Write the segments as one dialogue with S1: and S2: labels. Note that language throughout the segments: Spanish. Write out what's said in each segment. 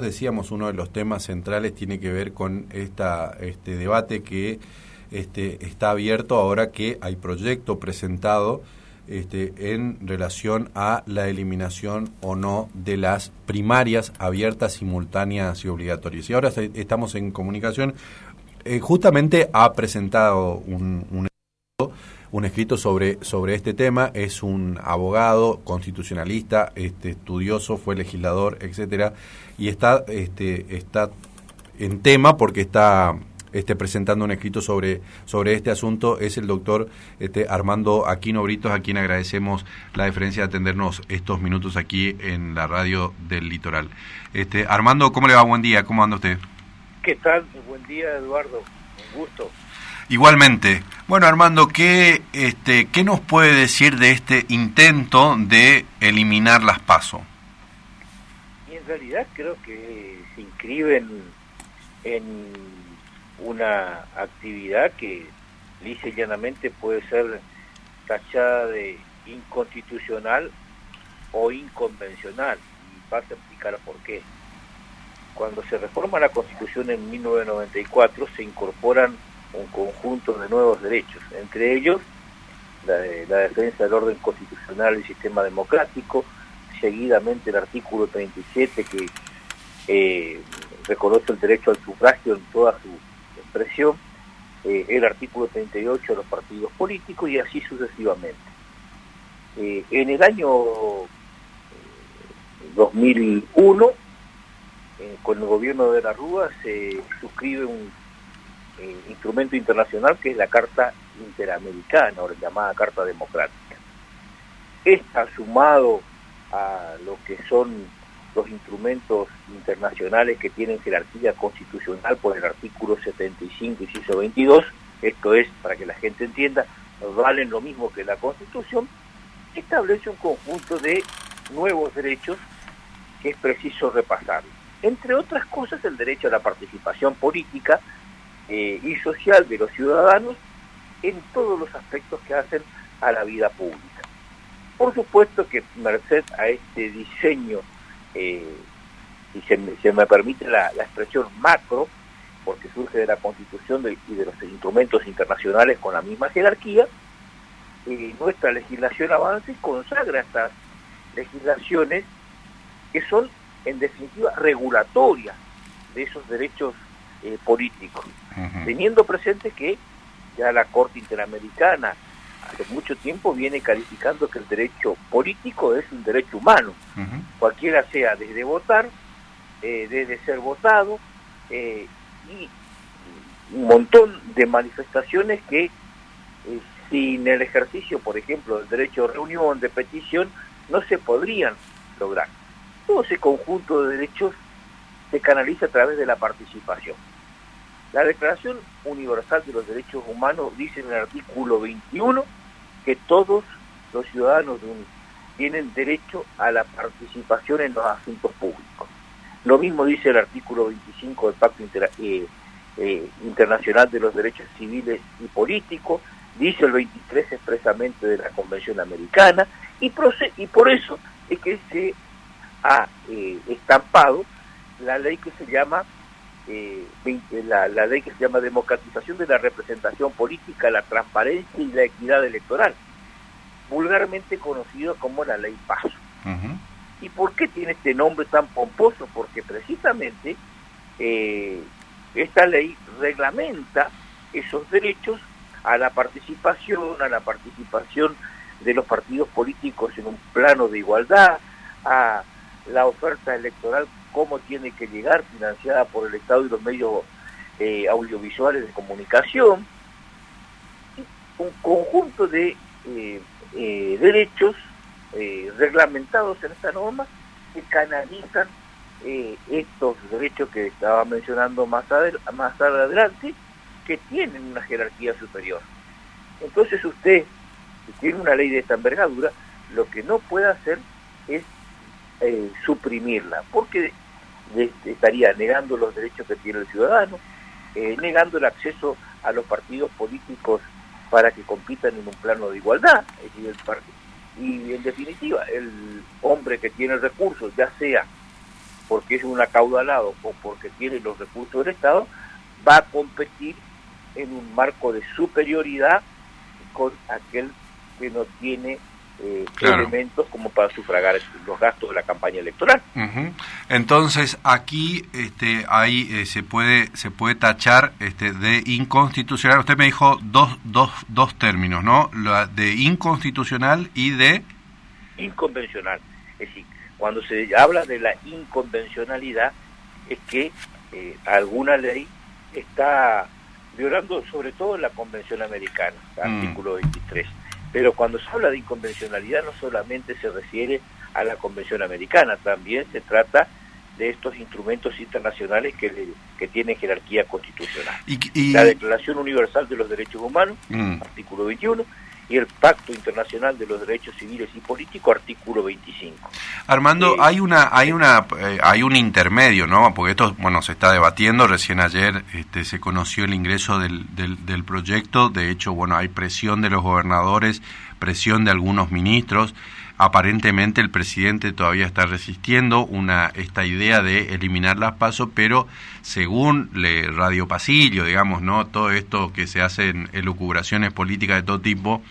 S1: decíamos uno de los temas centrales tiene que ver con esta, este debate que este, está abierto ahora que hay proyecto presentado este, en relación a la eliminación o no de las primarias abiertas, simultáneas y obligatorias. Y ahora estamos en comunicación. Eh, justamente ha presentado un, un un escrito sobre, sobre este tema. Es un abogado constitucionalista, este, estudioso, fue legislador, etcétera, y está, este, está en tema porque está este, presentando un escrito sobre, sobre este asunto es el doctor este, Armando Aquino Britos, a quien agradecemos la deferencia de atendernos estos minutos aquí en la radio del litoral. Este, Armando, ¿cómo le va? Buen día, ¿cómo anda usted?
S2: ¿Qué tal? Buen día, Eduardo. Un gusto.
S1: Igualmente. Bueno, Armando, ¿qué, este, ¿qué nos puede decir de este intento de eliminar las PASO?
S2: En realidad creo que se inscriben en una actividad que lisa llanamente puede ser tachada de inconstitucional o inconvencional. Y paso a explicar por qué. Cuando se reforma la Constitución en 1994 se incorporan un conjunto de nuevos derechos, entre ellos la, defensa del orden constitucional y sistema democrático, seguidamente el artículo 37 que eh, reconoce el derecho al sufragio en toda su expresión, eh, el artículo 38 de los partidos políticos y así sucesivamente. Eh, en el año 2001, con el gobierno de la Rúa, se suscribe un instrumento internacional que es la Carta Interamericana, o la llamada Carta Democrática. Está sumado a lo que son los instrumentos internacionales que tienen jerarquía constitucional por el artículo 75 y 122, esto es, para que la gente entienda, valen lo mismo que la Constitución, establece un conjunto de nuevos derechos que es preciso repasar. Entre otras cosas, el derecho a la participación política, eh, y social de los ciudadanos en todos los aspectos que hacen a la vida pública. Por supuesto que merced a este diseño, eh, y se, me permite la, expresión macro, porque surge de la Constitución y de los instrumentos internacionales con la misma jerarquía, eh, nuestra legislación avanza y consagra estas legislaciones que son, en definitiva, regulatorias de esos derechos eh, políticos, teniendo presente que ya la Corte Interamericana hace mucho tiempo viene calificando que el derecho político es un derecho humano, cualquiera sea desde votar, eh, desde ser votado, eh, y un montón de manifestaciones que sin el ejercicio, por ejemplo, del derecho de reunión, de petición, no se podrían lograr. Todo ese conjunto de derechos se canaliza a través de la participación. La Declaración Universal de los Derechos Humanos dice en el artículo 21 que todos los ciudadanos tienen derecho a la participación en los asuntos públicos. Lo mismo dice el artículo 25 del Pacto eh, eh, Internacional de los Derechos Civiles y Políticos, dice el 23 expresamente de la Convención Americana, y, y por eso es que se ha eh, estampado la ley que se llama eh, la, ley que se llama Democratización de la Representación Política, la Transparencia y la Equidad Electoral, vulgarmente conocido como la Ley Paso. ¿Y por qué tiene este nombre tan pomposo? Porque precisamente eh, esta ley reglamenta esos derechos a la participación, a la participación de los partidos políticos en un plano de igualdad, a la oferta electoral cómo tiene que llegar, financiada por el Estado y los medios eh, audiovisuales de comunicación, un conjunto de eh, eh, derechos reglamentados en esta norma que canalizan estos derechos que estaba mencionando más, más adelante, que tienen una jerarquía superior. Entonces usted, si tiene una ley de esta envergadura, lo que no puede hacer es suprimirla, porque estaría negando los derechos que tiene el ciudadano, eh, negando el acceso a los partidos políticos para que compitan en un plano de igualdad. y en definitiva, el hombre que tiene recursos, ya sea porque es un acaudalado o porque tiene los recursos del Estado, va a competir en un marco de superioridad con aquel que no tiene eh, elementos como para sufragar los gastos de la campaña electoral.
S1: Entonces aquí este, ahí eh, se puede se puede tachar este, de inconstitucional. Usted me dijo dos, dos, dos términos, ¿no? La de inconstitucional y de
S2: inconvencional. Es decir, cuando se habla de la inconvencionalidad es que eh, alguna ley está violando sobre todo la Convención Americana, mm. artículo 23. Pero cuando se habla de inconvencionalidad no solamente se refiere a la Convención Americana, también se trata de estos instrumentos internacionales que, que tienen jerarquía constitucional. La Declaración Universal de los Derechos Humanos, mm. artículo 21, y el Pacto Internacional de los Derechos Civiles y Políticos, artículo 25.
S1: Armando, hay una hay una eh, hay un intermedio, ¿no? Porque esto bueno se está debatiendo. Recién ayer este, se conoció el ingreso del, del, del proyecto. De hecho, bueno, hay presión de los gobernadores, presión de algunos ministros aparentemente el presidente todavía está resistiendo una esta idea de eliminar las pasos, pero según le Radio Pasillo, digamos, ¿no? Todo esto que se hace en elucubraciones políticas de todo tipo,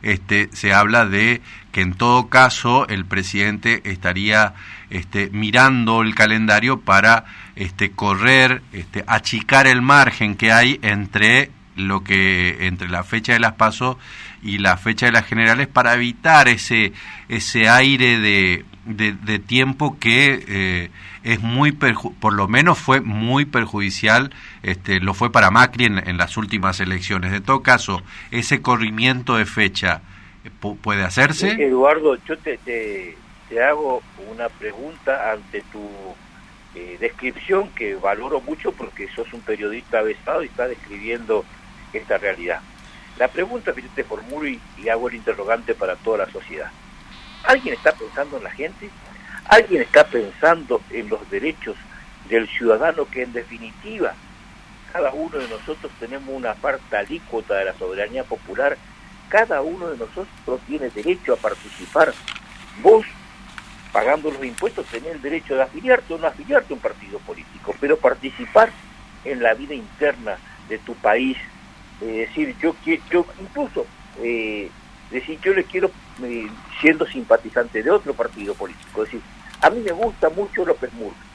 S1: este se habla de que en todo caso el presidente estaría este, mirando el calendario para este correr, este achicar el margen que hay entre lo que entre la fecha de las pasos y la fecha de las generales para evitar ese ese aire de, de, tiempo que eh, es muy por lo menos fue muy perjudicial este lo fue para Macri en, las últimas elecciones. De todo caso ese corrimiento de fecha eh, puede hacerse
S2: Eduardo yo te, te, hago una pregunta ante tu eh, descripción que valoro mucho porque sos un periodista avesado y está describiendo esta realidad. La pregunta que yo te formulo y, hago el interrogante para toda la sociedad. ¿Alguien está pensando en la gente? ¿Alguien está pensando en los derechos del ciudadano que en definitiva cada uno de nosotros tenemos una parte alícuota de la soberanía popular? Cada uno de nosotros tiene derecho a participar. Vos, pagando los impuestos, tenés el derecho de afiliarte o no afiliarte a un partido político, pero participar en la vida interna de tu país, eh, decir, yo, yo incluso eh, decir, yo le quiero, eh, siendo simpatizante de otro partido político, decir, a mí me gusta mucho López Murphy,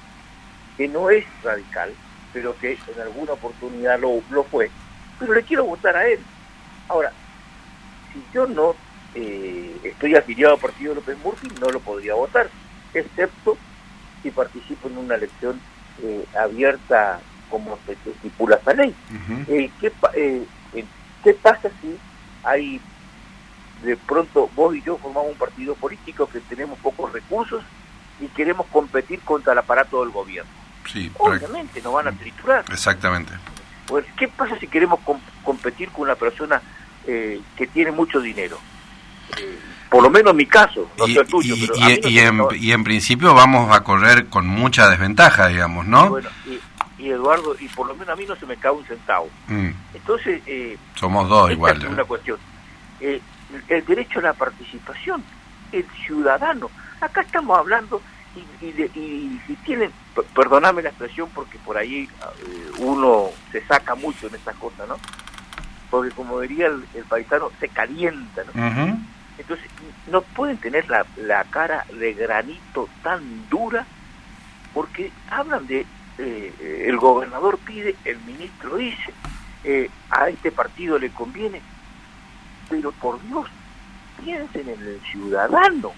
S2: que no es radical, pero que en alguna oportunidad lo, lo fue, pero le quiero votar a él. Ahora, si yo no estoy afiliado al partido López Murphy, no lo podría votar, excepto si participo en una elección abierta como se estipula esta ley. Eh, ¿qué, eh, eh, ¿Qué pasa si hay de pronto vos y yo formamos un partido político que tenemos pocos recursos y queremos competir contra el aparato del gobierno?
S1: Sí,
S2: Obviamente nos van a triturar.
S1: Exactamente.
S2: Pues, ¿Qué pasa si queremos competir con una persona que tiene mucho dinero? por lo menos mi caso, no y, el tuyo.
S1: Y, en, y, en, principio vamos a correr con mucha desventaja, digamos, ¿no?
S2: Bueno, y Eduardo, y por lo menos a mí no se me cae un centavo. Mm. Entonces... Eh,
S1: Somos dos igual.
S2: Es una cuestión. Eh, el derecho a la participación, el ciudadano. Acá estamos hablando y, y, y, tienen, perdoname la expresión porque por ahí eh, uno se saca mucho en estas cosas, ¿no? Porque como diría el, paisano, se calienta, ¿no? Entonces, no pueden tener la, la cara de granito tan dura porque hablan de eh, el gobernador pide, el ministro dice, eh, a este partido le conviene, pero por Dios, piensen en el ciudadano,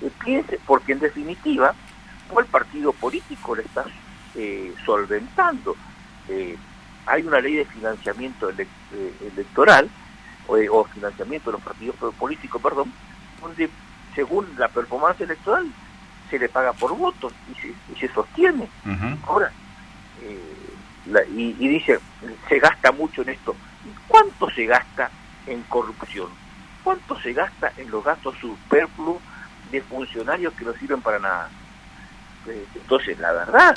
S2: eh, piensen, porque en definitiva, el partido político le está solventando. hay una ley de financiamiento electoral, o, financiamiento de los partidos políticos, perdón, donde según la performance electoral se le paga por votos y se, sostiene. Ahora, eh, y, dice, se gasta mucho en esto. ¿Cuánto se gasta en corrupción? ¿Cuánto se gasta en los gastos superfluos de funcionarios que no sirven para nada? Eh, entonces, la verdad...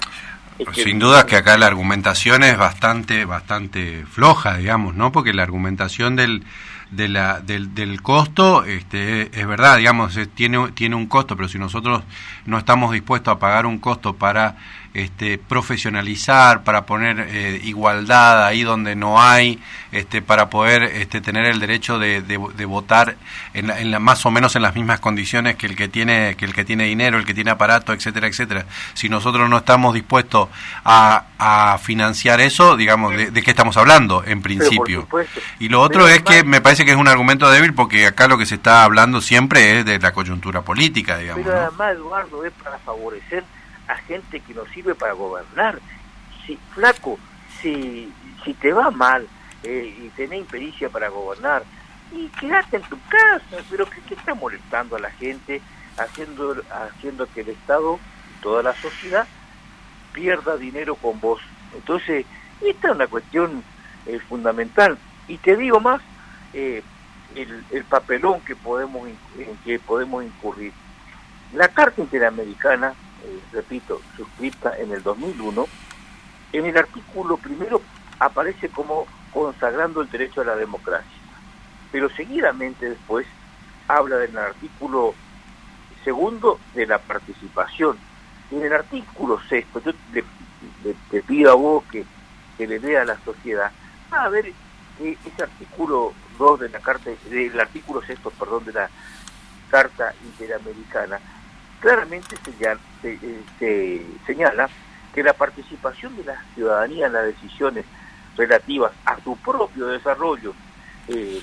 S1: Sin duda que acá la argumentación es bastante, bastante floja, digamos, ¿no? Porque la argumentación del, de la, del, del costo, este, es verdad, digamos, tiene, tiene un costo, pero si nosotros no estamos dispuestos a pagar un costo para este, profesionalizar, para poner eh, igualdad ahí donde no hay, este, para poder este, tener el derecho de, de, votar en, en la, más o menos en las mismas condiciones que el que tiene que el que tiene dinero, el que tiene aparato, etcétera, etcétera. Si nosotros no estamos dispuestos a, a financiar eso, digamos, de, qué estamos hablando en principio? Y lo otro es que me parece que es un argumento débil porque acá lo que se está hablando siempre es de la coyuntura política, digamos.
S2: Pero además, Eduardo, es para favorecer a gente que nos sirve para gobernar. Si, flaco, si, si te va mal eh, y tenés impericia para gobernar, y quédate en tu casa, pero que, que está molestando a la gente, haciendo, haciendo que el Estado, toda la sociedad, pierda dinero con vos. Entonces, esta es una cuestión eh, fundamental. Y te digo más, eh, el, el, papelón que podemos, en que podemos incurrir. La Carta Interamericana eh, repito, suscrita en el 2001, en el artículo primero aparece como consagrando el derecho a la democracia, pero seguidamente después habla del artículo segundo de la participación. en el artículo sexto, yo te pido a vos que, que le dé a la sociedad, a ver ese artículo 2 de la carta, del artículo sexto, perdón, de la Carta Interamericana, claramente se, se, señala que la participación de la ciudadanía en las decisiones relativas a su propio desarrollo eh,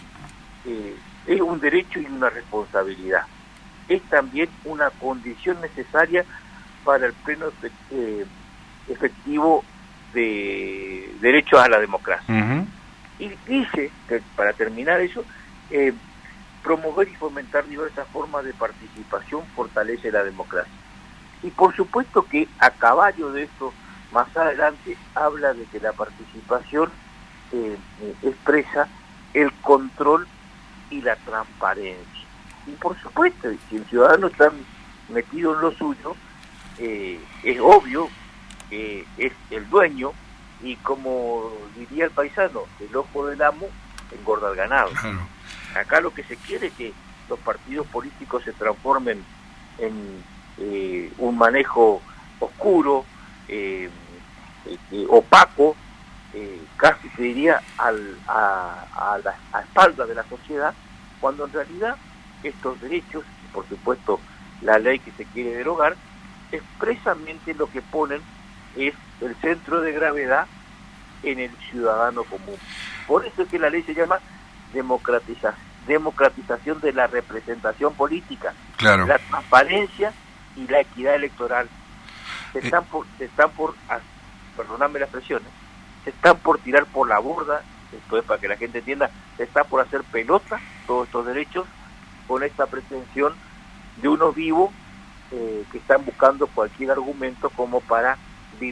S2: eh, es un derecho y una responsabilidad. Es también una condición necesaria para el pleno eh, efectivo de derechos a la democracia. Y dice que para terminar eso, promover y fomentar diversas formas de participación fortalece la democracia. Y por supuesto que a caballo de esto, más adelante, habla de que la participación eh, expresa el control y la transparencia. Y por supuesto, si el ciudadano está metido en lo suyo, eh, es obvio que es el dueño y como diría el paisano, el ojo del amo engorda el ganado. Acá lo que se quiere es que los partidos políticos se transformen en eh, un manejo oscuro, eh, eh, opaco, casi se diría al, a, la espalda de la sociedad, cuando en realidad estos derechos, y por supuesto la ley que se quiere derogar, expresamente lo que ponen es el centro de gravedad en el ciudadano común. Por eso es que la ley se llama democratización democratización de la representación política, la transparencia y la equidad electoral. Se eh. están por, se están por, perdonadme las expresiones, se están por tirar por la borda, esto es para que la gente entienda, se está por hacer pelota todos estos derechos con esta pretensión de unos vivos eh, que están buscando cualquier argumento como para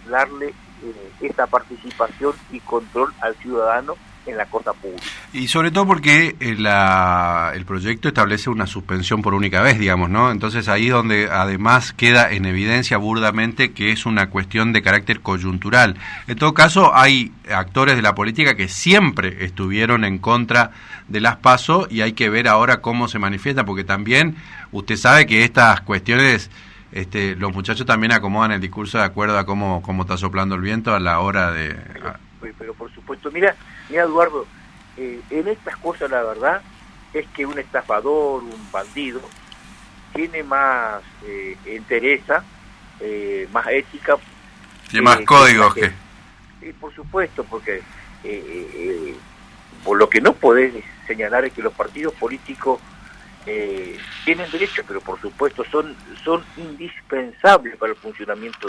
S2: darle eh, esta participación y control al ciudadano en la cosa pública.
S1: Y sobre todo porque eh, el proyecto establece una suspensión por única vez, digamos, ¿no? Entonces ahí donde además queda en evidencia burdamente que es una cuestión de carácter coyuntural. En todo caso, hay actores de la política que siempre estuvieron en contra de las PASO y hay que ver ahora cómo se manifiesta, porque también usted sabe que estas cuestiones... Este, los muchachos también acomodan el discurso de acuerdo a cómo, cómo está soplando el viento a la hora de...
S2: Pero, pero por supuesto, mira, Mira, Eduardo, eh, en estas cosas la verdad es que un estafador, un bandido, tiene más eh, interesa, eh, más ética.
S1: Tiene más códigos que...
S2: Sí, por supuesto, porque por lo que no podés señalar es que los partidos políticos tienen derecho, pero por supuesto son, son indispensables para el funcionamiento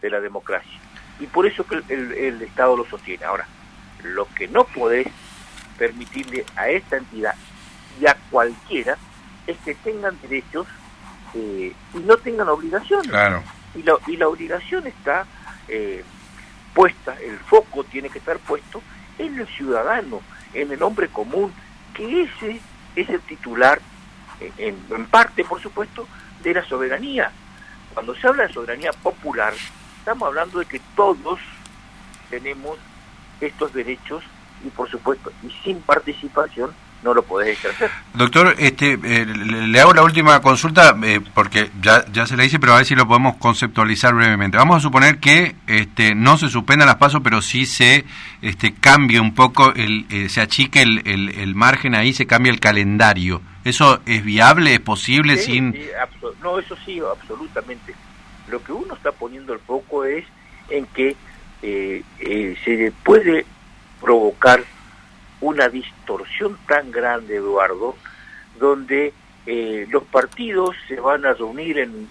S2: de la democracia. Y por eso que el, el Estado lo sostiene. Ahora, lo que no podés permitirle a esta entidad y a cualquiera es que tengan derechos eh, y no tengan obligaciones. Y, la, y la obligación está eh, puesta, el foco tiene que estar puesto en el ciudadano, en el hombre común, que ese es el titular, en, parte por supuesto, de la soberanía. Cuando se habla de soberanía popular, estamos hablando de que todos tenemos estos derechos y por supuesto y sin participación no lo podés ejercer.
S1: Doctor, este, eh, le hago la última consulta eh, porque ya, ya se le hice, pero a ver si lo podemos conceptualizar brevemente. Vamos a suponer que este, no se suspendan las pasos, pero sí se este, cambie un poco, el, eh, se achique el, el, margen ahí, se cambia el calendario. ¿Eso es viable, es posible sin...?
S2: no, eso sí, absolutamente. Lo que uno está poniendo el foco es en que se puede provocar una distorsión tan grande, Eduardo, donde eh, los partidos se van a reunir en,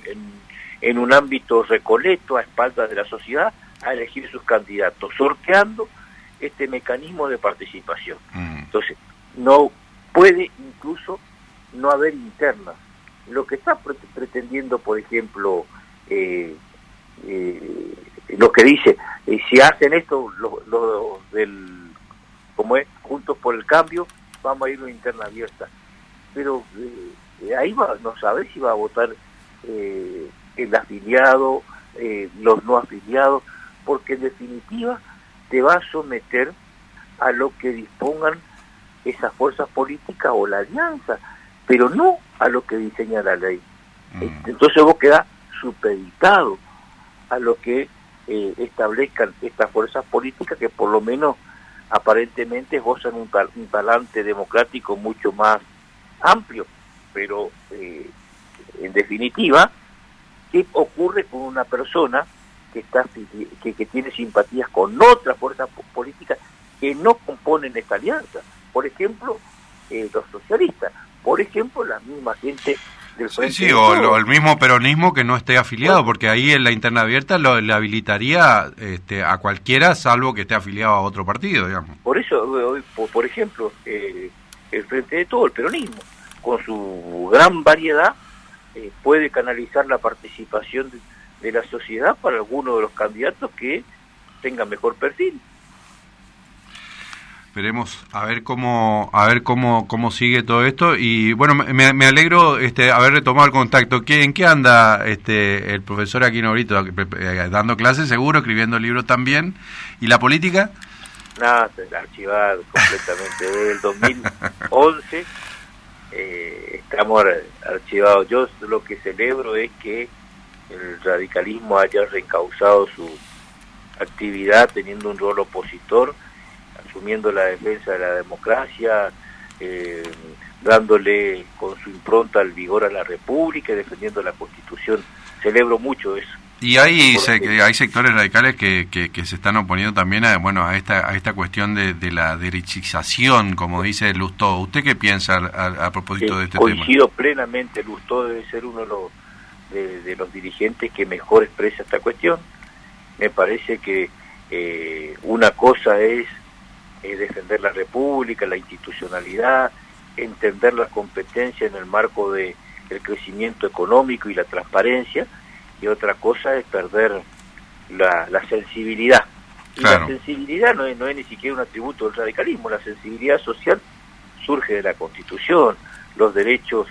S2: en, un ámbito recoleto a espaldas de la sociedad a elegir sus candidatos, sorteando este mecanismo de participación. Mm. Entonces, no puede incluso no haber internas. Lo que está pretendiendo, por ejemplo, eh, eh, lo que dice, si hacen esto los del como es Juntos por el Cambio, vamos a ir a una interna abierta. Pero eh, ahí va, no sabe si va a votar eh, el afiliado, eh, los no afiliados, porque en definitiva te va a someter a lo que dispongan esas fuerzas políticas o la alianza, pero no a lo que diseña la ley. Mm. Entonces vos quedás supeditado a lo que establezcan estas fuerzas políticas que por lo menos aparentemente gozan un, un talante democrático mucho más amplio, pero eh, en definitiva, ¿qué ocurre con una persona que, está, que, que tiene simpatías con otras fuerzas políticas que no componen esta alianza? Por ejemplo, eh, los socialistas, por ejemplo, la misma gente
S1: Sí, sí, o, el mismo peronismo que no esté afiliado, porque ahí en la interna abierta lo, le habilitaría este, a cualquiera salvo que esté afiliado a otro partido, digamos.
S2: Por eso, por, ejemplo, eh, el Frente de Todo, el peronismo, con su gran variedad, eh, puede canalizar la participación de la sociedad para alguno de los candidatos que tengan mejor perfil.
S1: Esperemos a ver cómo a ver cómo cómo sigue todo esto y bueno me, me alegro este haber retomado el contacto. ¿Qué, ¿En qué anda este el profesor aquí ahorita eh, dando clases seguro, escribiendo libros también y la política?
S2: Nada, archivado completamente desde el 2011 eh, estamos archivados. Yo lo que celebro es que el radicalismo haya reencauzado su actividad teniendo un rol opositor asumiendo la defensa de la democracia, eh, dándole con su impronta el vigor a la República y defendiendo la Constitución. Celebro mucho eso.
S1: Y hay, hay sectores radicales que, que, se están oponiendo también a, bueno, a, esta, a esta cuestión de, de la derechización, como dice Lustó. ¿Usted qué piensa a, propósito de este
S2: tema? Coincido plenamente, Lustó debe ser uno de los, de, los dirigentes que mejor expresa esta cuestión. Me parece que eh, una cosa es eh, defender la república, la institucionalidad, entender la competencia en el marco de el crecimiento económico y la transparencia, y otra cosa es perder la, sensibilidad. Y la sensibilidad no es, no es ni siquiera un atributo del radicalismo, la sensibilidad social surge de la Constitución, los derechos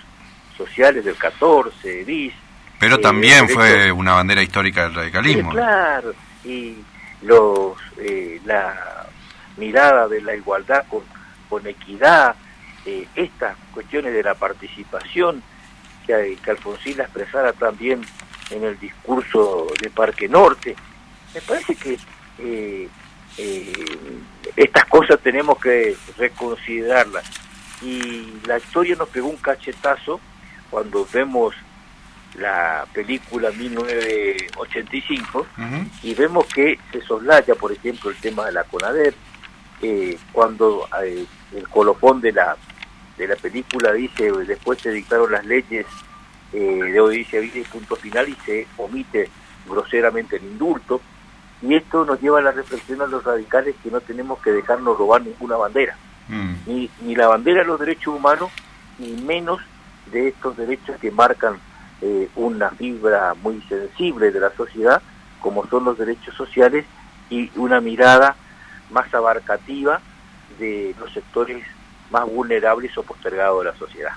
S2: sociales del 14, bis.
S1: Pero también fue una bandera histórica del radicalismo.
S2: claro, y los, eh, la, mirada de la igualdad con, con equidad, eh, estas cuestiones de la participación que, que Alfonsín la expresara también en el discurso de Parque Norte. Me parece que eh, eh, estas cosas tenemos que reconsiderarlas. Y la historia nos pegó un cachetazo cuando vemos la película 1985 y vemos que se soslaya, por ejemplo, el tema de la CONADER, eh, cuando eh, el colofón de la de la película dice después se dictaron las leyes eh, de obediencia y punto final y se omite groseramente el indulto y esto nos lleva a la reflexión a los radicales que no tenemos que dejarnos robar ninguna bandera mm. ni, ni la bandera de los derechos humanos ni menos de estos derechos que marcan eh, una fibra muy sensible de la sociedad como son los derechos sociales y una mirada más abarcativa de los sectores más vulnerables o postergados de la sociedad.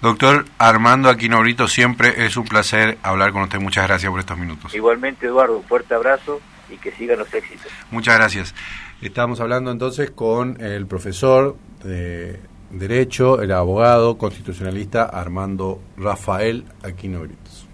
S1: Doctor Armando Aquinobrito, siempre es un placer hablar con usted. Muchas gracias por estos minutos.
S2: Igualmente, Eduardo, un fuerte abrazo y que sigan los éxitos.
S1: Muchas gracias. Estamos hablando entonces con el profesor de Derecho, el abogado constitucionalista Armando Rafael Aquino Britos.